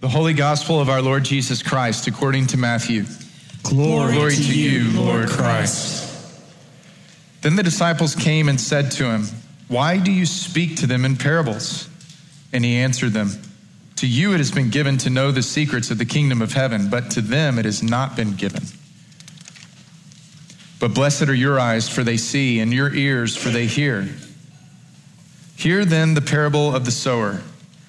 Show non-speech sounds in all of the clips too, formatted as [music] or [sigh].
The Holy Gospel of our Lord Jesus Christ according to Matthew. Glory, Glory to, to you, you, Lord Lord Christ. Then the disciples came and said to him, Why do you speak to them in parables? And he answered them, To you it has been given to know the secrets of the kingdom of heaven, but to them it has not been given. But blessed are your eyes, for they see, and your ears, for they hear. Hear then the parable of the sower.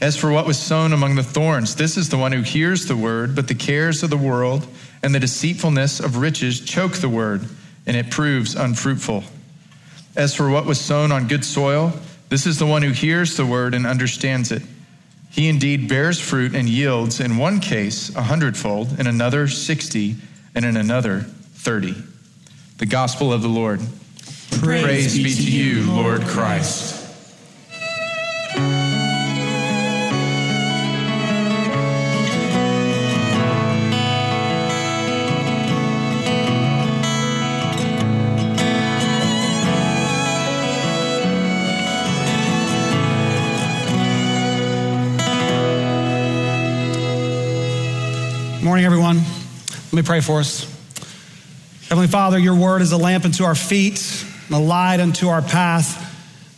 As for what was sown among the thorns, this is the one who hears the word, but the cares of the world and the deceitfulness of riches choke the word, and it proves unfruitful. As for what was sown on good soil, this is the one who hears the word and understands it. He indeed bears fruit and yields, in one case, a hundredfold, in another, sixty, and in another, thirty. The gospel of the Lord. Praise, be to you, Lord Christ. Let me pray for us. Heavenly Father, your word is a lamp unto our feet, and a light unto our path,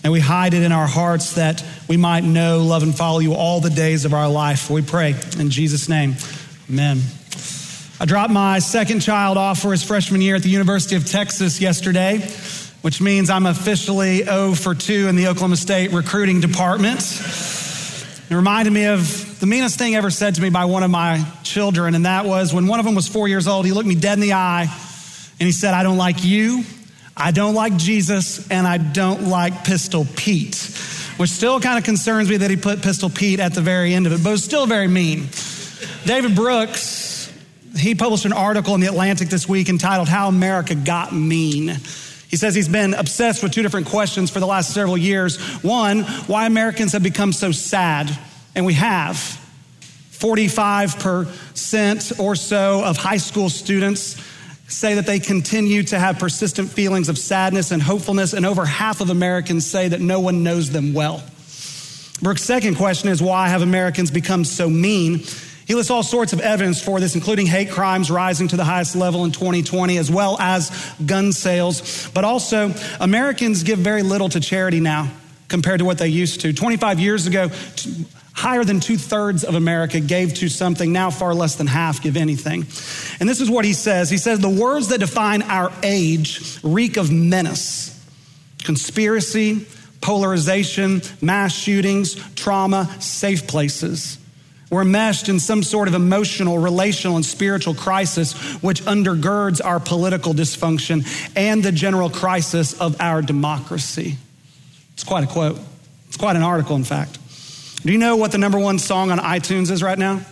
and we hide it in our hearts that we might know, love, and follow you all the days of our life. We pray in Jesus' name. Amen. I dropped my second child off for his freshman year at the University of Texas yesterday, which means I'm officially 0 for 2 in the Oklahoma State recruiting department. It reminded me of the meanest thing ever said to me by one of my children, and that was when one of them was four years old, he looked me dead in the eye and he said, I don't like you, I don't like Jesus, and I don't like Pistol Pete, which still kind of concerns me that he put Pistol Pete at the very end of it, but it was still very mean. David Brooks, he published an article in The Atlantic this week entitled How America Got Mean. He says he's been obsessed with two different questions for the last several years. One, why Americans have become so sad, and we have. 45% or so of high school students say that they continue to have persistent feelings of sadness and hopefulness, and over half of Americans say that no one knows them well. Brooks' second question is why have Americans become so mean? He lists all sorts of evidence for this, including hate crimes rising to the highest level in 2020, as well as gun sales. But also, Americans give very little to charity now compared to what they used to. 25 years ago, higher than two thirds of America gave to something. Now, far less than half give anything. And this is what he says He says, The words that define our age reek of menace, conspiracy, polarization, mass shootings, trauma, safe places. We're meshed in some sort of emotional, relational, and spiritual crisis, which undergirds our political dysfunction and the general crisis of our democracy. It's quite a quote. It's quite an article, in fact. Do you know what the number one song on iTunes is right now?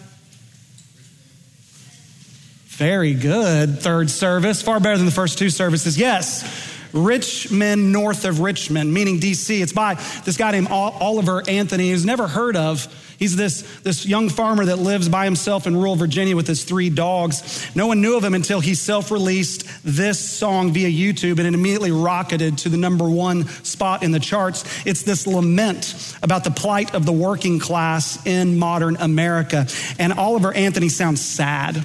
Very good. Third service, far better than the first two services. Yes. Rich Men, north of Richmond, meaning DC. It's by this guy named Oliver Anthony, who's never heard of. He's this, this young farmer that lives by himself in rural Virginia with his three dogs. No one knew of him until he self released this song via YouTube and it immediately rocketed to the number one spot in the charts. It's this lament about the plight of the working class in modern America. And Oliver Anthony sounds sad.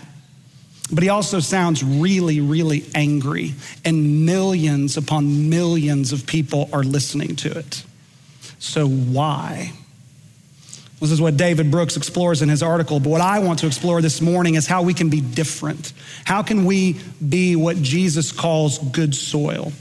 But he also sounds really, really angry, and millions upon millions of people are listening to it. So, why? This is what David Brooks explores in his article. But what I want to explore this morning is how we can be different. How can we be what Jesus calls good soil?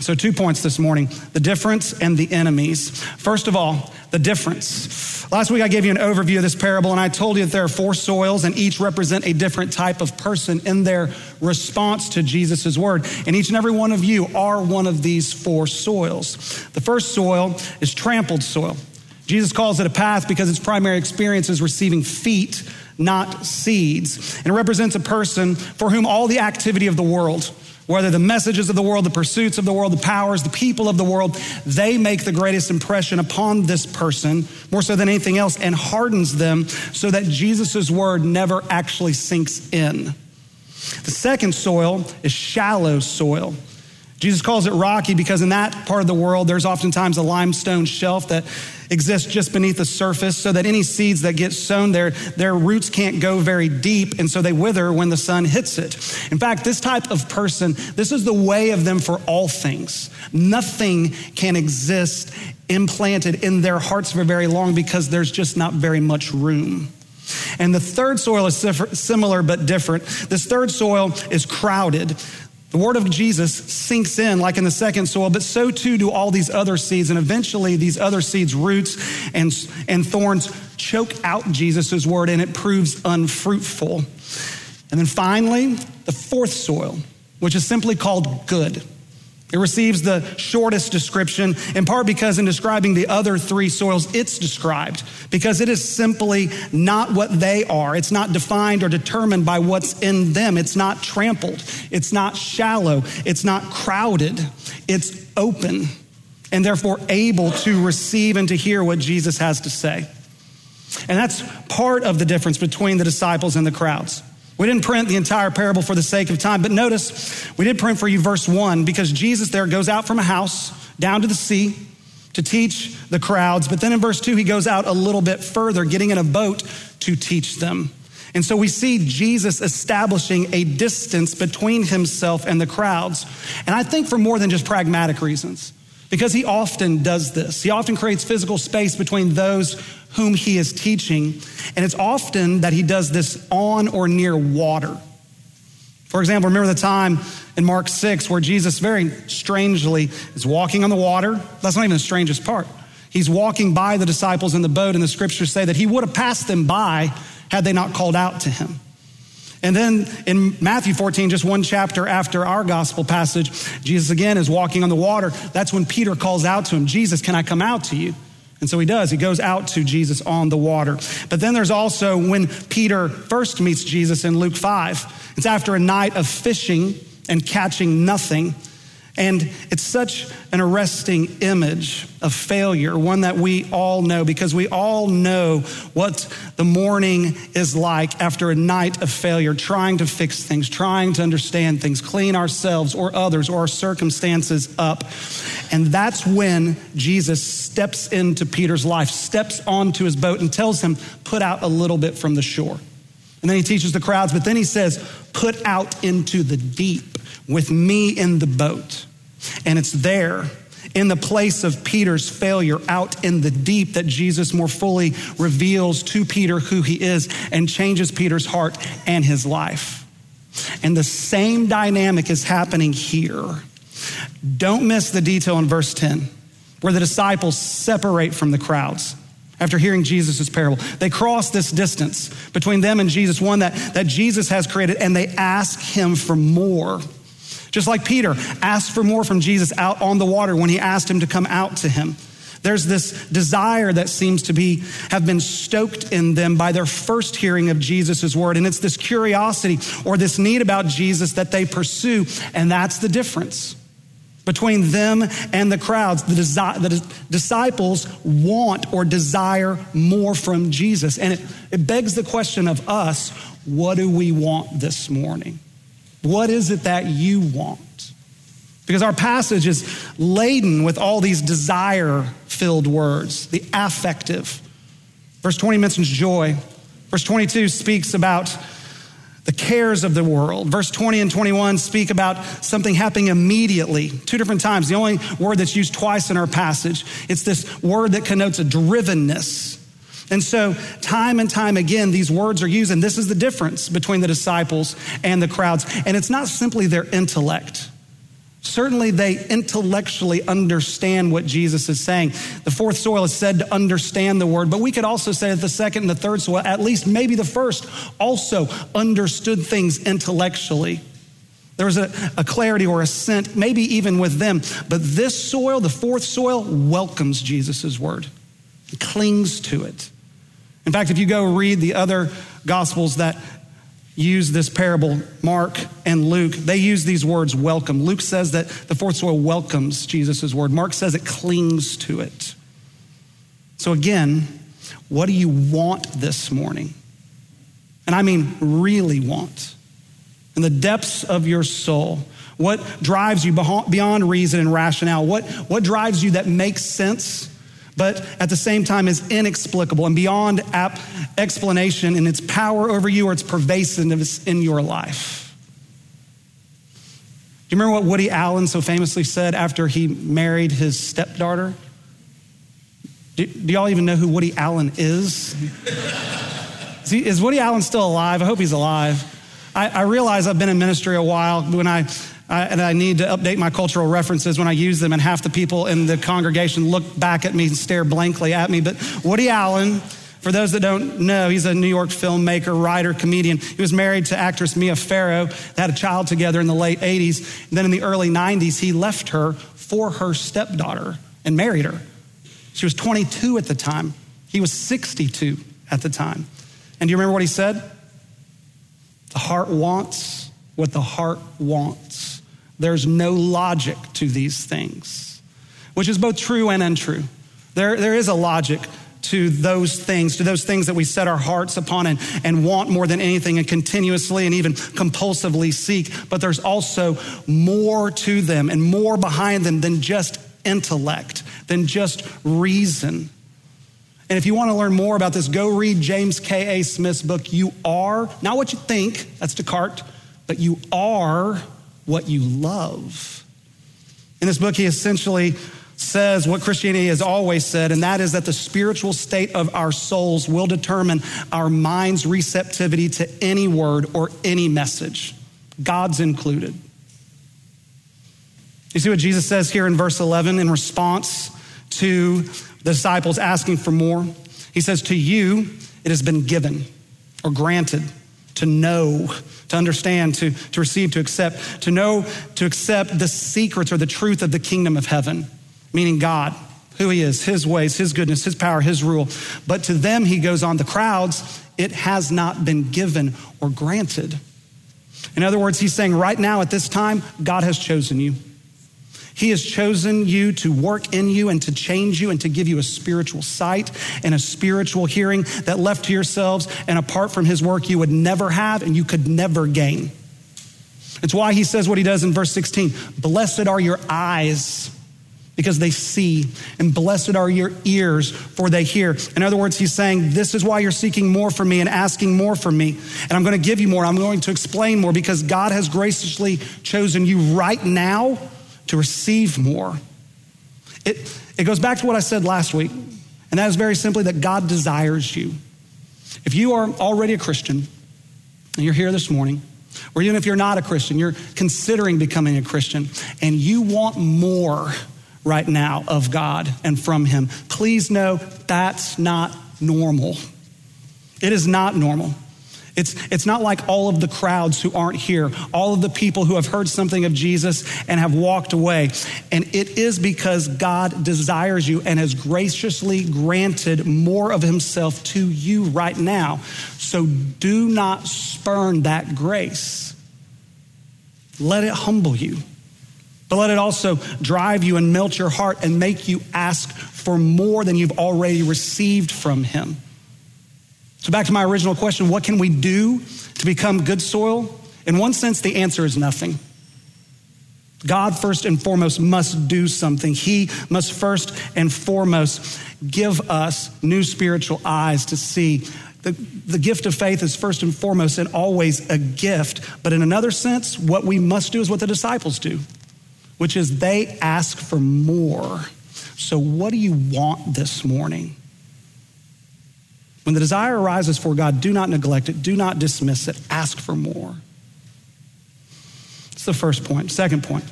So, two points this morning the difference and the enemies. First of all, the difference. Last week I gave you an overview of this parable, and I told you that there are four soils, and each represent a different type of person in their response to Jesus' word. And each and every one of you are one of these four soils. The first soil is trampled soil. Jesus calls it a path because its primary experience is receiving feet not seeds. And it represents a person for whom all the activity of the world, whether the messages of the world, the pursuits of the world, the powers, the people of the world, they make the greatest impression upon this person, more so than anything else, and hardens them so that Jesus' word never actually sinks in. The second soil is shallow soil. Jesus calls it rocky because in that part of the world, there's oftentimes a limestone shelf that exists just beneath the surface so that any seeds that get sown there, their roots can't go very deep, and so they wither when the sun hits it. In fact, this type of person, this is the way of them for all things. Nothing can exist implanted in their hearts for very long because there's just not very much room. And the third soil is similar but different. This third soil is crowded. The word of Jesus sinks in like in the second soil, but so too do all these other seeds. And eventually, these other seeds' roots and, and thorns choke out Jesus' word and it proves unfruitful. And then finally, the fourth soil, which is simply called good. It receives the shortest description, in part because in describing the other three soils, it's described, because it is simply not what they are. It's not defined or determined by what's in them. It's not trampled. It's not shallow. It's not crowded. It's open and therefore able to receive and to hear what Jesus has to say. And that's part of the difference between the disciples and the crowds. We didn't print the entire parable for the sake of time, but notice we did print for you verse one because Jesus there goes out from a house down to the sea to teach the crowds. But then in verse two, he goes out a little bit further, getting in a boat to teach them. And so we see Jesus establishing a distance between himself and the crowds. And I think for more than just pragmatic reasons, because he often does this. He often creates physical space between those whom he is teaching. And it's often that he does this on or near water. For example, remember the time in Mark 6 where Jesus very strangely is walking on the water? That's not even the strangest part. He's walking by the disciples in the boat, and the scriptures say that he would have passed them by had they not called out to him. And then in Matthew 14, just one chapter after our gospel passage, Jesus again is walking on the water. That's when Peter calls out to him, Jesus, can I come out to you? And so he does. He goes out to Jesus on the water. But then there's also when Peter first meets Jesus in Luke 5. It's after a night of fishing and catching nothing. And it's such an arresting image of failure, one that we all know because we all know what the morning is like after a night of failure, trying to fix things, trying to understand things, clean ourselves or others or our circumstances up. And that's when Jesus steps into Peter's life, steps onto his boat, and tells him, Put out a little bit from the shore. And then he teaches the crowds, but then he says, Put out into the deep with me in the boat. And it's there in the place of Peter's failure out in the deep that Jesus more fully reveals to Peter who he is and changes Peter's heart and his life. And the same dynamic is happening here. Don't miss the detail in verse 10 where the disciples separate from the crowds after hearing Jesus' parable. They cross this distance between them and Jesus, one that, that Jesus has created, and they ask him for more. Just like Peter asked for more from Jesus out on the water when he asked him to come out to him. There's this desire that seems to be have been stoked in them by their first hearing of Jesus' word. And it's this curiosity or this need about Jesus that they pursue. And that's the difference between them and the crowds. The, desi- the disciples want or desire more from Jesus. And it, it begs the question of us what do we want this morning? What is it that you want? Because our passage is laden with all these desire filled words, the affective. Verse 20 mentions joy. Verse 22 speaks about the cares of the world. Verse 20 and 21 speak about something happening immediately, two different times. The only word that's used twice in our passage. It's this word that connotes a drivenness. And so, time and time again, these words are used, and this is the difference between the disciples and the crowds. And it's not simply their intellect. Certainly, they intellectually understand what Jesus is saying. The fourth soil is said to understand the word, but we could also say that the second and the third soil, at least maybe the first, also understood things intellectually. There was a, a clarity or assent, maybe even with them. But this soil, the fourth soil, welcomes Jesus' word, clings to it. In fact, if you go read the other gospels that use this parable, Mark and Luke, they use these words welcome. Luke says that the fourth soil welcomes Jesus' word. Mark says it clings to it. So again, what do you want this morning? And I mean, really want. In the depths of your soul, what drives you beyond reason and rationale? What, what drives you that makes sense, but at the same time is inexplicable and beyond ap- explanation in its power over you or its pervasiveness in your life? Do you remember what Woody Allen so famously said after he married his stepdaughter? Do, do y'all even know who Woody Allen is? [laughs] is, he, is, Woody Allen still alive? I hope he's alive. I, I realize I've been in ministry a while when I, I, and I need to update my cultural references when I use them, and half the people in the congregation look back at me and stare blankly at me. But Woody Allen, for those that don't know, he's a New York filmmaker, writer, comedian. He was married to actress Mia Farrow. They had a child together in the late 80s. And then in the early 90s, he left her for her stepdaughter and married her. She was 22 at the time. He was 62 at the time. And do you remember what he said? The heart wants what the heart wants. There's no logic to these things, which is both true and untrue. There, there is a logic to those things, to those things that we set our hearts upon and, and want more than anything and continuously and even compulsively seek. But there's also more to them and more behind them than just intellect than just reason. And if you want to learn more about this, go read James K.A. Smith's book, You Are, not what you think, that's Descartes, but you are what you love. In this book, he essentially says what Christianity has always said, and that is that the spiritual state of our souls will determine our mind's receptivity to any word or any message, God's included. You see what Jesus says here in verse 11 in response to the disciples asking for more? He says, To you it has been given or granted to know, to understand, to, to receive, to accept, to know, to accept the secrets or the truth of the kingdom of heaven, meaning God, who He is, His ways, His goodness, His power, His rule. But to them, He goes on, the crowds, it has not been given or granted. In other words, He's saying right now at this time, God has chosen you. He has chosen you to work in you and to change you and to give you a spiritual sight and a spiritual hearing that left to yourselves and apart from His work you would never have and you could never gain. It's why He says what He does in verse 16 Blessed are your eyes because they see, and blessed are your ears, for they hear. In other words, he's saying, This is why you're seeking more from me and asking more from me. And I'm going to give you more. I'm going to explain more because God has graciously chosen you right now to receive more. It, it goes back to what I said last week, and that is very simply that God desires you. If you are already a Christian and you're here this morning, or even if you're not a Christian, you're considering becoming a Christian, and you want more right now of God and from Him, please know that's not normal. It is not normal. It's, it's not like all of the crowds who aren't here, all of the people who have heard something of Jesus and have walked away. And it is because God desires you and has graciously granted more of himself to you right now. So do not spurn that grace. Let it humble you. But let it also drive you and melt your heart and make you ask for more than you've already received from him. So, back to my original question what can we do to become good soil? In one sense, the answer is nothing. God, first and foremost, must do something. He must first and foremost give us new spiritual eyes to see. The, the gift of faith is first and foremost and always a gift. But in another sense, what we must do is what the disciples do, which is they ask for more. So, what do you want this morning? When the desire arises for God, do not neglect it, do not dismiss it, ask for more. It's the first point. Second point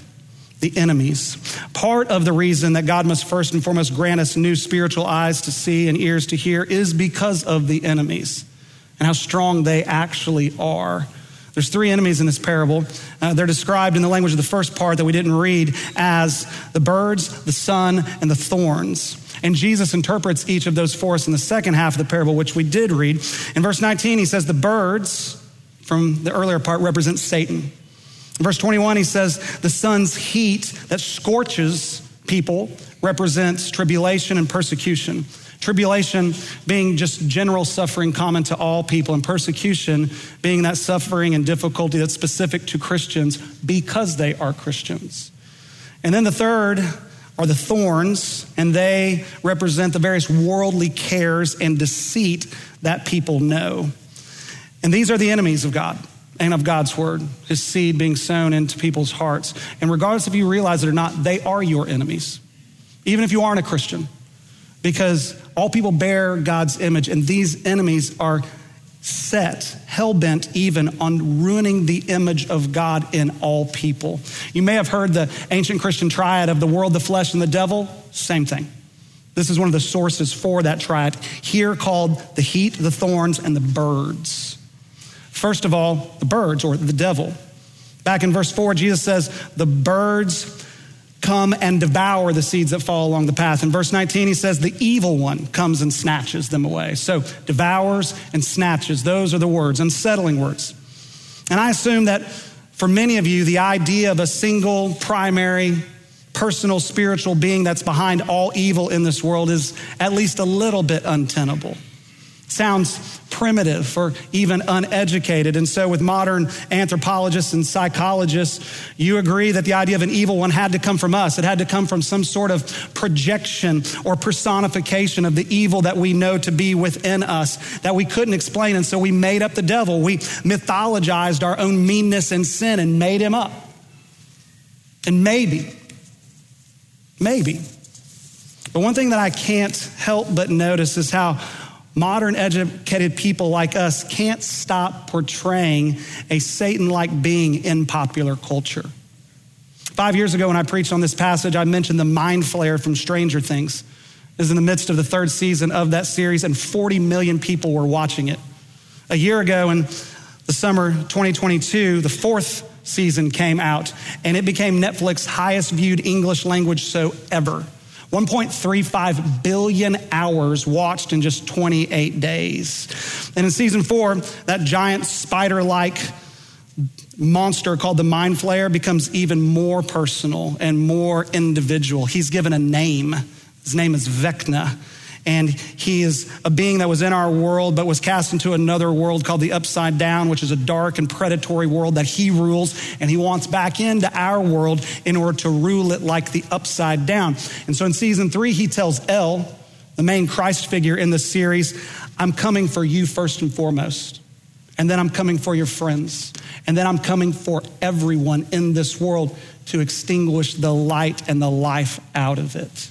the enemies. Part of the reason that God must first and foremost grant us new spiritual eyes to see and ears to hear is because of the enemies and how strong they actually are. There's three enemies in this parable. Uh, they're described in the language of the first part that we didn't read as the birds, the sun, and the thorns. And Jesus interprets each of those for us in the second half of the parable, which we did read. In verse 19, he says, The birds from the earlier part represent Satan. In verse 21, he says, The sun's heat that scorches people represents tribulation and persecution. Tribulation being just general suffering common to all people, and persecution being that suffering and difficulty that's specific to Christians because they are Christians. And then the third are the thorns, and they represent the various worldly cares and deceit that people know. And these are the enemies of God and of God's word, his seed being sown into people's hearts. And regardless if you realize it or not, they are your enemies, even if you aren't a Christian, because all people bear God's image, and these enemies are set, hell bent even on ruining the image of God in all people. You may have heard the ancient Christian triad of the world, the flesh, and the devil. Same thing. This is one of the sources for that triad, here called the heat, the thorns, and the birds. First of all, the birds or the devil. Back in verse 4, Jesus says, The birds come and devour the seeds that fall along the path. In verse 19, he says, The evil one comes and snatches them away. So, devours and snatches, those are the words, unsettling words. And I assume that for many of you, the idea of a single, primary, personal, spiritual being that's behind all evil in this world is at least a little bit untenable. Sounds primitive or even uneducated. And so, with modern anthropologists and psychologists, you agree that the idea of an evil one had to come from us. It had to come from some sort of projection or personification of the evil that we know to be within us that we couldn't explain. And so, we made up the devil. We mythologized our own meanness and sin and made him up. And maybe, maybe, but one thing that I can't help but notice is how modern educated people like us can't stop portraying a Satan like being in popular culture. Five years ago, when I preached on this passage, I mentioned the mind flayer from Stranger Things. Is in the midst of the third season of that series, and 40 million people were watching it. A year ago, in the summer 2022, the fourth season came out, and it became Netflix's highest viewed English language show ever. 1.35 billion hours watched in just 28 days. And in season four, that giant spider like monster called the Mind Flayer becomes even more personal and more individual. He's given a name. His name is Vecna. And he is a being that was in our world, but was cast into another world called the Upside Down, which is a dark and predatory world that he rules. And he wants back into our world in order to rule it like the Upside Down. And so in season three, he tells El, the main Christ figure in the series, I'm coming for you first and foremost. And then I'm coming for your friends. And then I'm coming for everyone in this world to extinguish the light and the life out of it.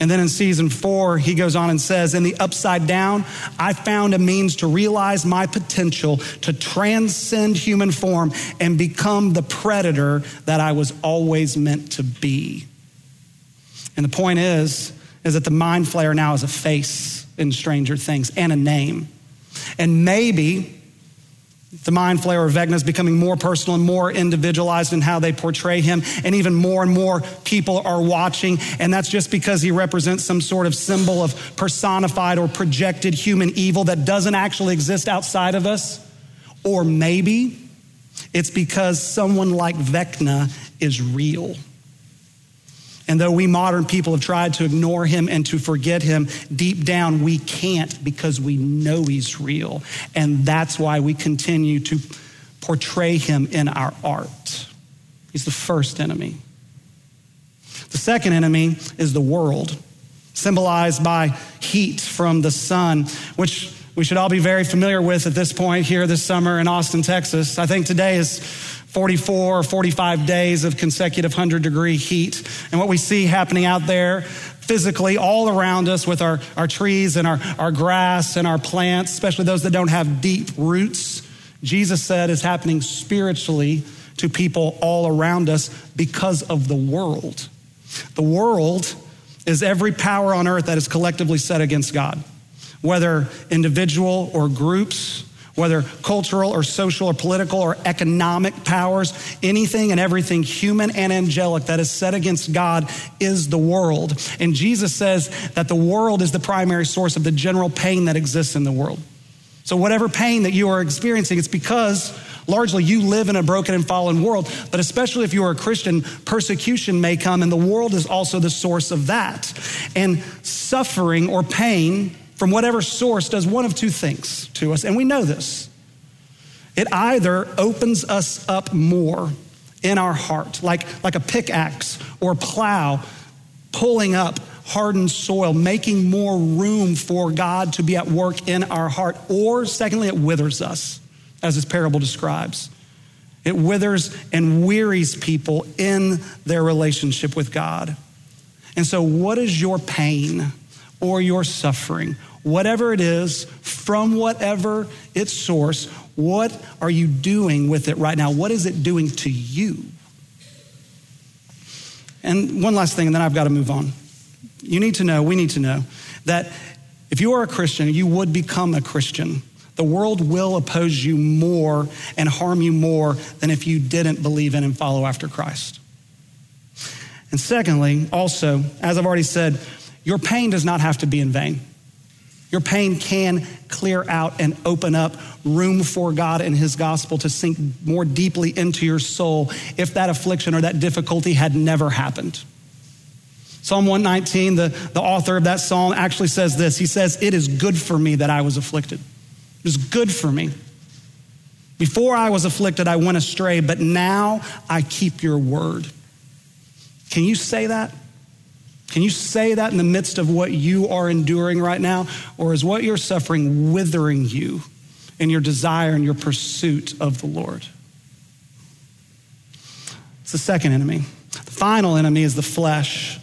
And then in season four, he goes on and says, In the upside down, I found a means to realize my potential to transcend human form and become the predator that I was always meant to be. And the point is, is that the mind flayer now has a face in Stranger Things and a name. And maybe the mind flayer of Vecna is becoming more personal and more individualized in how they portray him, and even more and more people are watching. And that's just because he represents some sort of symbol of personified or projected human evil that doesn't actually exist outside of us. Or maybe it's because someone like Vecna is real. And though we modern people have tried to ignore him and to forget him, deep down we can't because we know he's real. And that's why we continue to portray him in our art. He's the first enemy. The second enemy is the world, symbolized by heat from the sun, which we should all be very familiar with at this point here this summer in Austin, Texas. I think today is 44 or 45 days of consecutive 100 degree heat. And what we see happening out there physically all around us with our, our trees and our, our grass and our plants, especially those that don't have deep roots, Jesus said is happening spiritually to people all around us because of the world. The world is every power on earth that is collectively set against God, whether individual or groups whether cultural or social or political or economic powers, anything and everything human and angelic that is set against God is the world. And Jesus says that the world is the primary source of the general pain that exists in the world. So, whatever pain that you are experiencing, it's because largely you live in a broken and fallen world. But especially if you are a Christian, persecution may come, and the world is also the source of that. And suffering or pain from whatever source does one of two things to us, and we know this. It either opens us up more in our heart, like, like a pickaxe or plow pulling up hardened soil, making more room for God to be at work in our heart. Or, secondly, it withers us, as this parable describes. It withers and wearies people in their relationship with God. And so, what is your pain or your suffering whatever it is, from whatever its source, what are you doing with it right now? What is it doing to you? And one last thing, and then I've got to move on. You need to know, we need to know, that if you are a Christian, you would become a Christian. The world will oppose you more and harm you more than if you didn't believe in and follow after Christ. And secondly, also, as I've already said, your pain does not have to be in vain. Your pain can clear out and open up room for God and His gospel to sink more deeply into your soul if that affliction or that difficulty had never happened. Psalm 119, the, the author of that psalm actually says this He says, It is good for me that I was afflicted. It is good for me. Before I was afflicted, I went astray, but now I keep your word. Can you say that? Can you say that in the midst of what you are enduring right now? Or is what you're suffering withering you in your desire and your pursuit of the Lord? It's the second enemy. The final enemy is the flesh.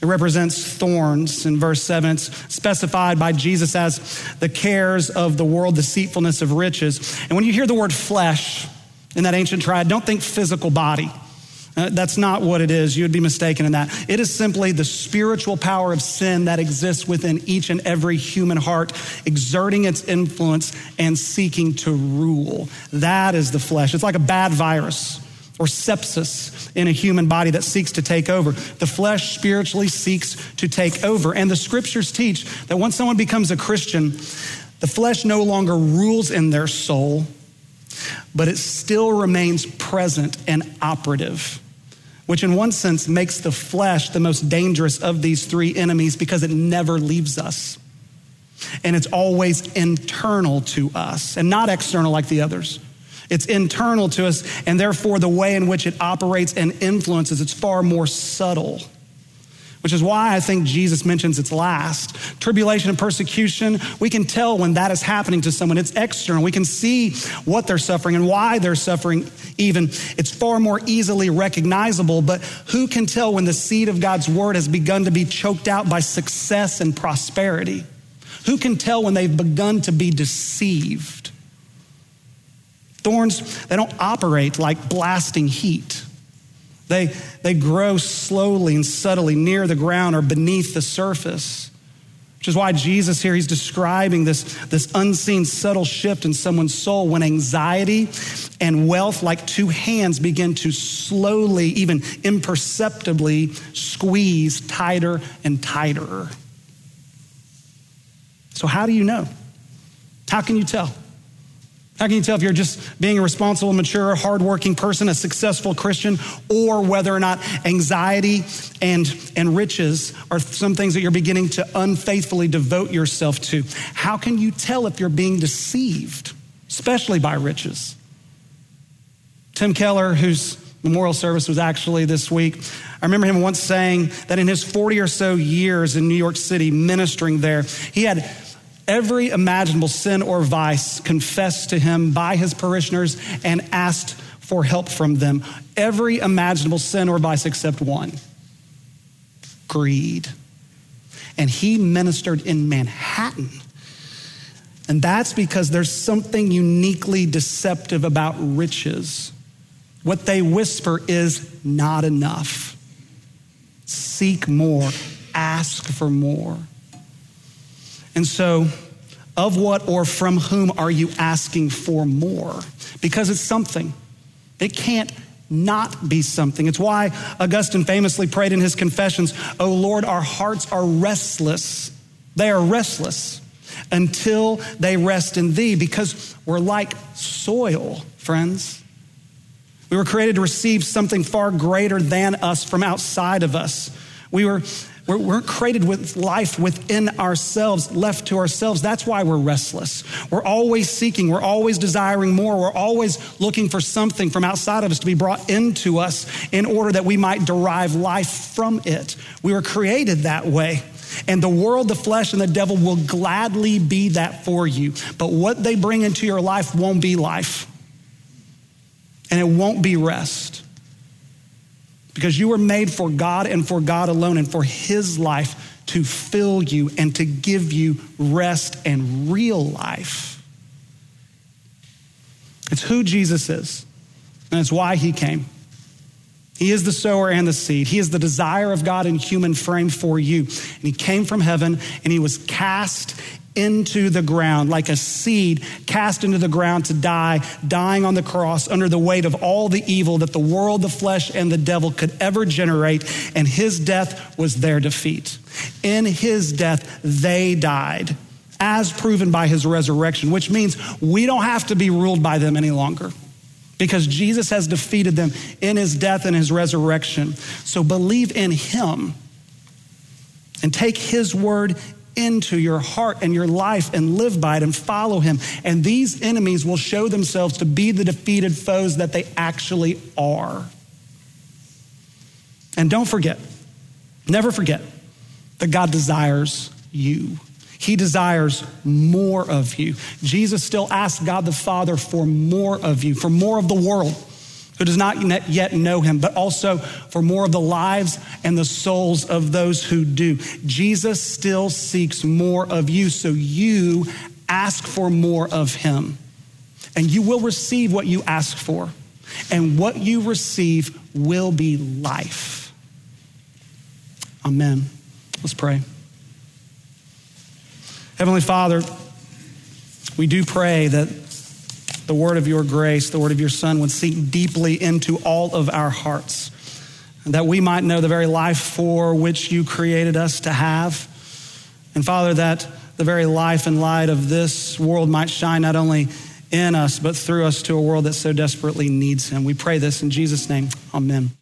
It represents thorns. In verse 7, it's specified by Jesus as the cares of the world, deceitfulness of riches. And when you hear the word flesh in that ancient triad, don't think physical body. Uh, that's not what it is. You would be mistaken in that. It is simply the spiritual power of sin that exists within each and every human heart, exerting its influence and seeking to rule. That is the flesh. It's like a bad virus or sepsis in a human body that seeks to take over. The flesh spiritually seeks to take over. And the scriptures teach that once someone becomes a Christian, the flesh no longer rules in their soul, but it still remains present and operative which in one sense makes the flesh the most dangerous of these three enemies because it never leaves us. And it's always internal to us and not external like the others. It's internal to us, and therefore the way in which it operates and influences, it's far more subtle which is why I think Jesus mentions its last. Tribulation and persecution, we can tell when that is happening to someone. It's external. We can see what they're suffering and why they're suffering, even. It's far more easily recognizable, but who can tell when the seed of God's word has begun to be choked out by success and prosperity? Who can tell when they've begun to be deceived? Thorns, they don't operate like blasting heat. They, they grow slowly and subtly near the ground or beneath the surface. Which is why Jesus here, he's describing this, this unseen subtle shift in someone's soul when anxiety and wealth, like two hands, begin to slowly, even imperceptibly, squeeze tighter and tighter. So, how do you know? How can you tell? How can you tell if you're just being a responsible, mature, hardworking person, a successful Christian, or whether or not anxiety and, and riches are some things that you're beginning to unfaithfully devote yourself to? How can you tell if you're being deceived, especially by riches? Tim Keller, whose memorial service was actually this week, I remember him once saying that in his 40 or so years in New York City ministering there, he had every imaginable sin or vice confessed to him by his parishioners and asked for help from them. Every imaginable sin or vice except one greed. And he ministered in Manhattan. And that's because there's something uniquely deceptive about riches. What they whisper is not enough. Seek more, ask for more. And so, Of what or from whom are you asking for more? Because it's something. It can't not be something. It's why Augustine famously prayed in his confessions, Oh Lord, our hearts are restless. They are restless until they rest in thee, because we're like soil, friends. We were created to receive something far greater than us from outside of us. We were we're, we're created with life within ourselves, left to ourselves. That's why we're restless. We're always seeking, we're always desiring more, we're always looking for something from outside of us to be brought into us in order that we might derive life from it. We were created that way. And the world, the flesh, and the devil will gladly be that for you. But what they bring into your life won't be life. And it won't be rest because you were made for God and for God alone and for His life to fill you and to give you rest and real life. It's who Jesus is, and it's why He came. He is the sower and the seed. He is the desire of God in human frame for you. And He came from heaven and He was cast into the ground, like a seed cast into the ground to die, dying on the cross under the weight of all the evil that the world, the flesh, and the devil could ever generate. And his death was their defeat. In his death, they died, as proven by his resurrection, which means we don't have to be ruled by them any longer. Because Jesus has defeated them in his death and his resurrection. So believe in him and take his word into your heart and your life and live by it and follow him. And these enemies will show themselves to be the defeated foes that they actually are. And don't forget, never forget that God desires you. He desires more of you. Jesus still asks God the Father for more of you, for more of the world who does not yet know him, but also for more of the lives and the souls of those who do. Jesus still seeks more of you, so you ask for more of him. And you will receive what you ask for. And what you receive will be life. Amen. Let's pray. Heavenly Father, we do pray that the word of your grace, the word of your Son, would sink deeply into all of our hearts, that we might know the very life for which you created us to have. And Father, that the very life and light of this world might shine not only in us, but through us to a world that so desperately needs him. We pray this in Jesus' name. Amen.